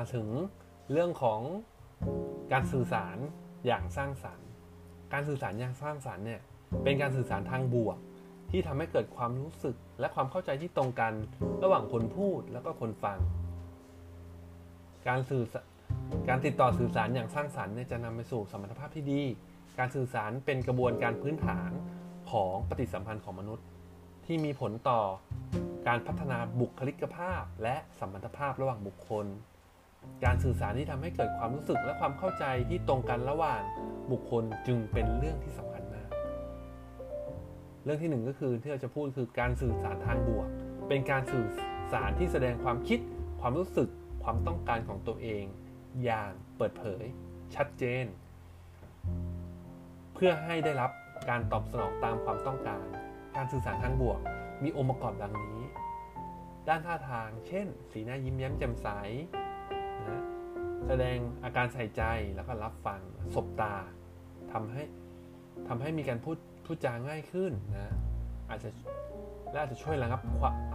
มาถึงเรื่องของการสื่อสารอย่างสร้างสรรค์ การสื่อสารอย่างสร้างสรรค์เนี่ยเป็นการสื่อสารทางบวก ที่ทำให้เกิดความรู้สึกและความเข้าใจที่ตรงกันระหว่างคนพูดแล้วก็คนฟัง การสื่อการติดต่อสื่อสารอย่างสร้างสรรค์เนี่ยจะนำไปสู่สมรรถภาพที่ดี การสื่อสารเป็นกระบวนการพื้นฐานของปฏิสัมพันธ์ของมนุษย์ ที่มีผลต่อการพัฒนาบุคลิกภาพและสัมพันธภาพระหว่างบุคคล การสื่อสารที่ทำให้เกิดความรู้สึกและความเข้าใจที่ตรงกันระหว่างบุคคลจึงเป็นเรื่องที่สำคัญมาก เรื่องที่หนึ่งก็คือที่เราจะพูดคือการสื่อสารทางบวก เป็นการสื่อสารที่แสดงความคิด ความรู้สึก ความต้องการของตัวเอง อย่างเปิดเผย ชัดเจน เพื่อให้ได้รับการตอบสนองตามความต้องการ การสื่อสารทางบวก มีองค์ประกอบดังนี้ ด้านท่าทาง เช่น สีหน้ายิ้มแย้มแจ่มใส แสดงอาการใส่ใจแล้วก็รับฟังสบตาทำให้ทำให้มีการพูดพูดจาง่ายขึ้นนะอาจจะและอาจจะช่วยระงับ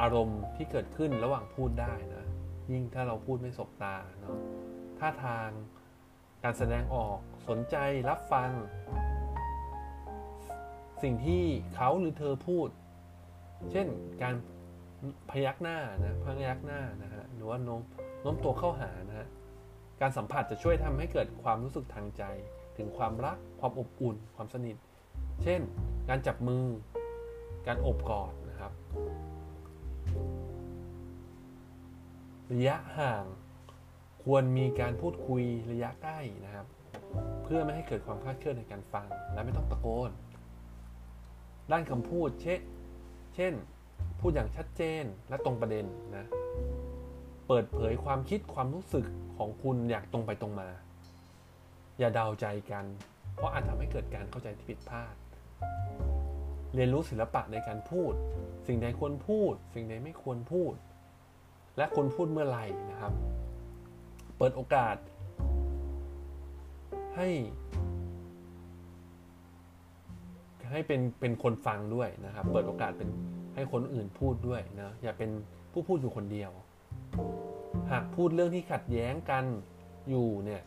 อารมณ์ที่เกิดขึ้นระหว่างพูดได้นะ ยิ่งถ้าเราพูดไม่สบตาเนาะท่าทางการแสดงออกสนใจรับฟัง สิ่งที่เขาหรือเธอพูด เช่นการพยักหน้านะพยักหน้านะฮะหรือว่าโน้มโน้มตัวเข้าหานะฮะ การสัมผัสจะช่วยทำให้เกิดความรู้สึกทางใจ ถึงความรัก ความอบอุ่น ความสนิท เช่น การจับมือ การอบกอดนะครับ ระยะห่าง ควรมีการพูดคุยระยะใกล้นะครับ เพื่อไม่ให้เกิดความคลาดเคลื่อนในการฟัง และไม่ต้องตะโกน ด้านคำพูดเช่น เช่น พูดอย่างชัดเจนและตรงประเด็นนะ เปิดเผยความคิดความรู้สึกของคุณอยางตรงไปตรงมา อย่าเดาใจกัน เพราะอาจทำให้เกิดการเข้าใจที่ผิดพลาด เรียนรู้ศิลปะในการพูด สิ่งใดควรพูด สิ่งใดไม่ควรพูด และควรพูดเมื่อไหร่นะครับ เปิดโอกาส ให้ ให้เป็นเป็นคนฟังด้วยนะครับ เปิดโอกาสเป็นให้คนอื่นพูดด้วยนะอย่าเป็นผู้พูดอยู่คนเดียว หากพูดเรื่องที่ขัดแย้งกันอยู่เนี่ย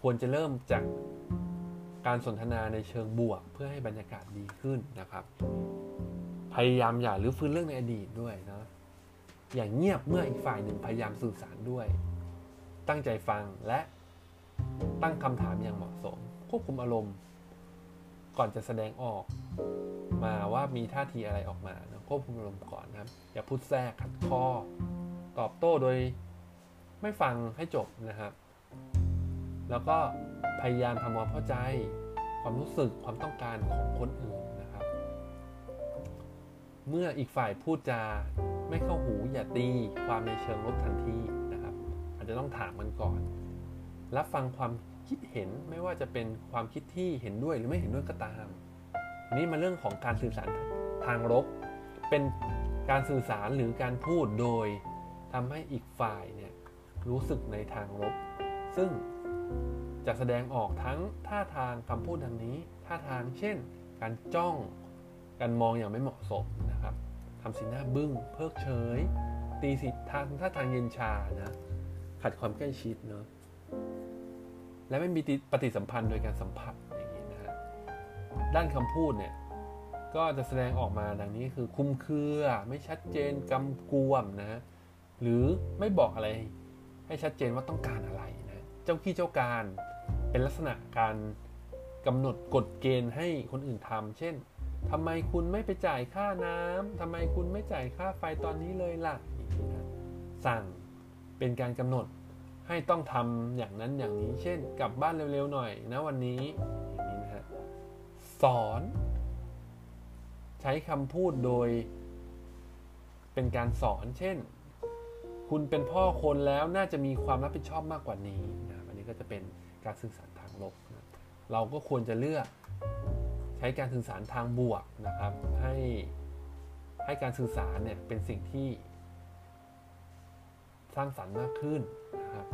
ควรจะเริ่มจากการสนทนาในเชิงบวก เพื่อให้บรรยากาศดีขึ้นนะครับ พยายามอย่าหรือฟื้นเรื่องในอดีตด้วยนะอย่างเงียบเมื่ออีกฝ่ายหนึ่งพยายามสื่อสารด้วย ตั้งใจฟังและตั้งคำถามอย่างเหมาะสม ควบคุมอารมณ์ ก่อนจะแสดงออก มาว่ามีท่าทีอะไรออกมาควบคุมอารมณ์ก่อนนะครับ อย่าพูดแทรกขัดข้อ ตอบโต้โดยไม่ฟังให้จบนะครับ แล้วก็พยายามทำความเข้าใจความรู้สึกความต้องการของคนอื่นนะครับ เมื่ออีกฝ่ายพูดจาไม่เข้าหูอย่าตีความในเชิงลบทันทีนะครับ อาจจะต้องถามมันก่อน รับฟังความคิดเห็นไม่ว่าจะเป็นความคิดที่เห็นด้วยหรือไม่เห็นด้วยก็ตาม นี่มาเรื่องของการสื่อสารทางลบเป็นการสื่อสารหรือการพูดโดย ทำให้อีกฝ่ายเนี่ยรู้สึกในทางลบ ซึ่งจะแสดงออกทั้งท่าทางคำพูดดังนี้ ท่าทางเช่น การจ้อง การมองอย่างไม่เหมาะสมนะครับทำสีหน้าบึ้ง เพิกเฉย ตีสิทางท่าทางเย็นชานะขัดความใกล้ชิดเนาะและไม่มีปฏิสัมพันธ์โดยการสัมผัสอย่างนี้นะฮะด้านคำพูดเนี่ยก็จะแสดงออกมาดังนี้คือคุมเครือ ไม่ชัดเจนกำกวมนะ หรือไม่บอกอะไร ให้ชัดเจนว่าต้องการอะไรนะเจ้าขี้เจ้าการเป็นลักษณะการกำหนดกฎเกณฑ์ให้คนอื่นทำเช่นทำไมคุณไม่ไปจ่ายค่าน้ำทำไมคุณไม่จ่ายค่าไฟตอนนี้เลยล่ะสั่งเป็นการกำหนดให้ต้องทำอย่างนั้นอย่างนี้ เช่น กลับบ้านเร็วๆหน่อยนะวันนี้อย่างนี้นะฮะสอน ใช้คำพูดโดย เป็นการสอนเช่น คุณเป็นพ่อคนแล้วน่าจะมีความรับผิดชอบมากกว่านี้นะอันนี้ก็จะเป็นการสื่อสารทางลบนะเราก็ควรจะเลือกใช้การสื่อสารทางบวกนะครับให้ให้การสื่อสารเนี่ยเป็นสิ่งที่สร้างสรรค์มากขึ้นนะครับ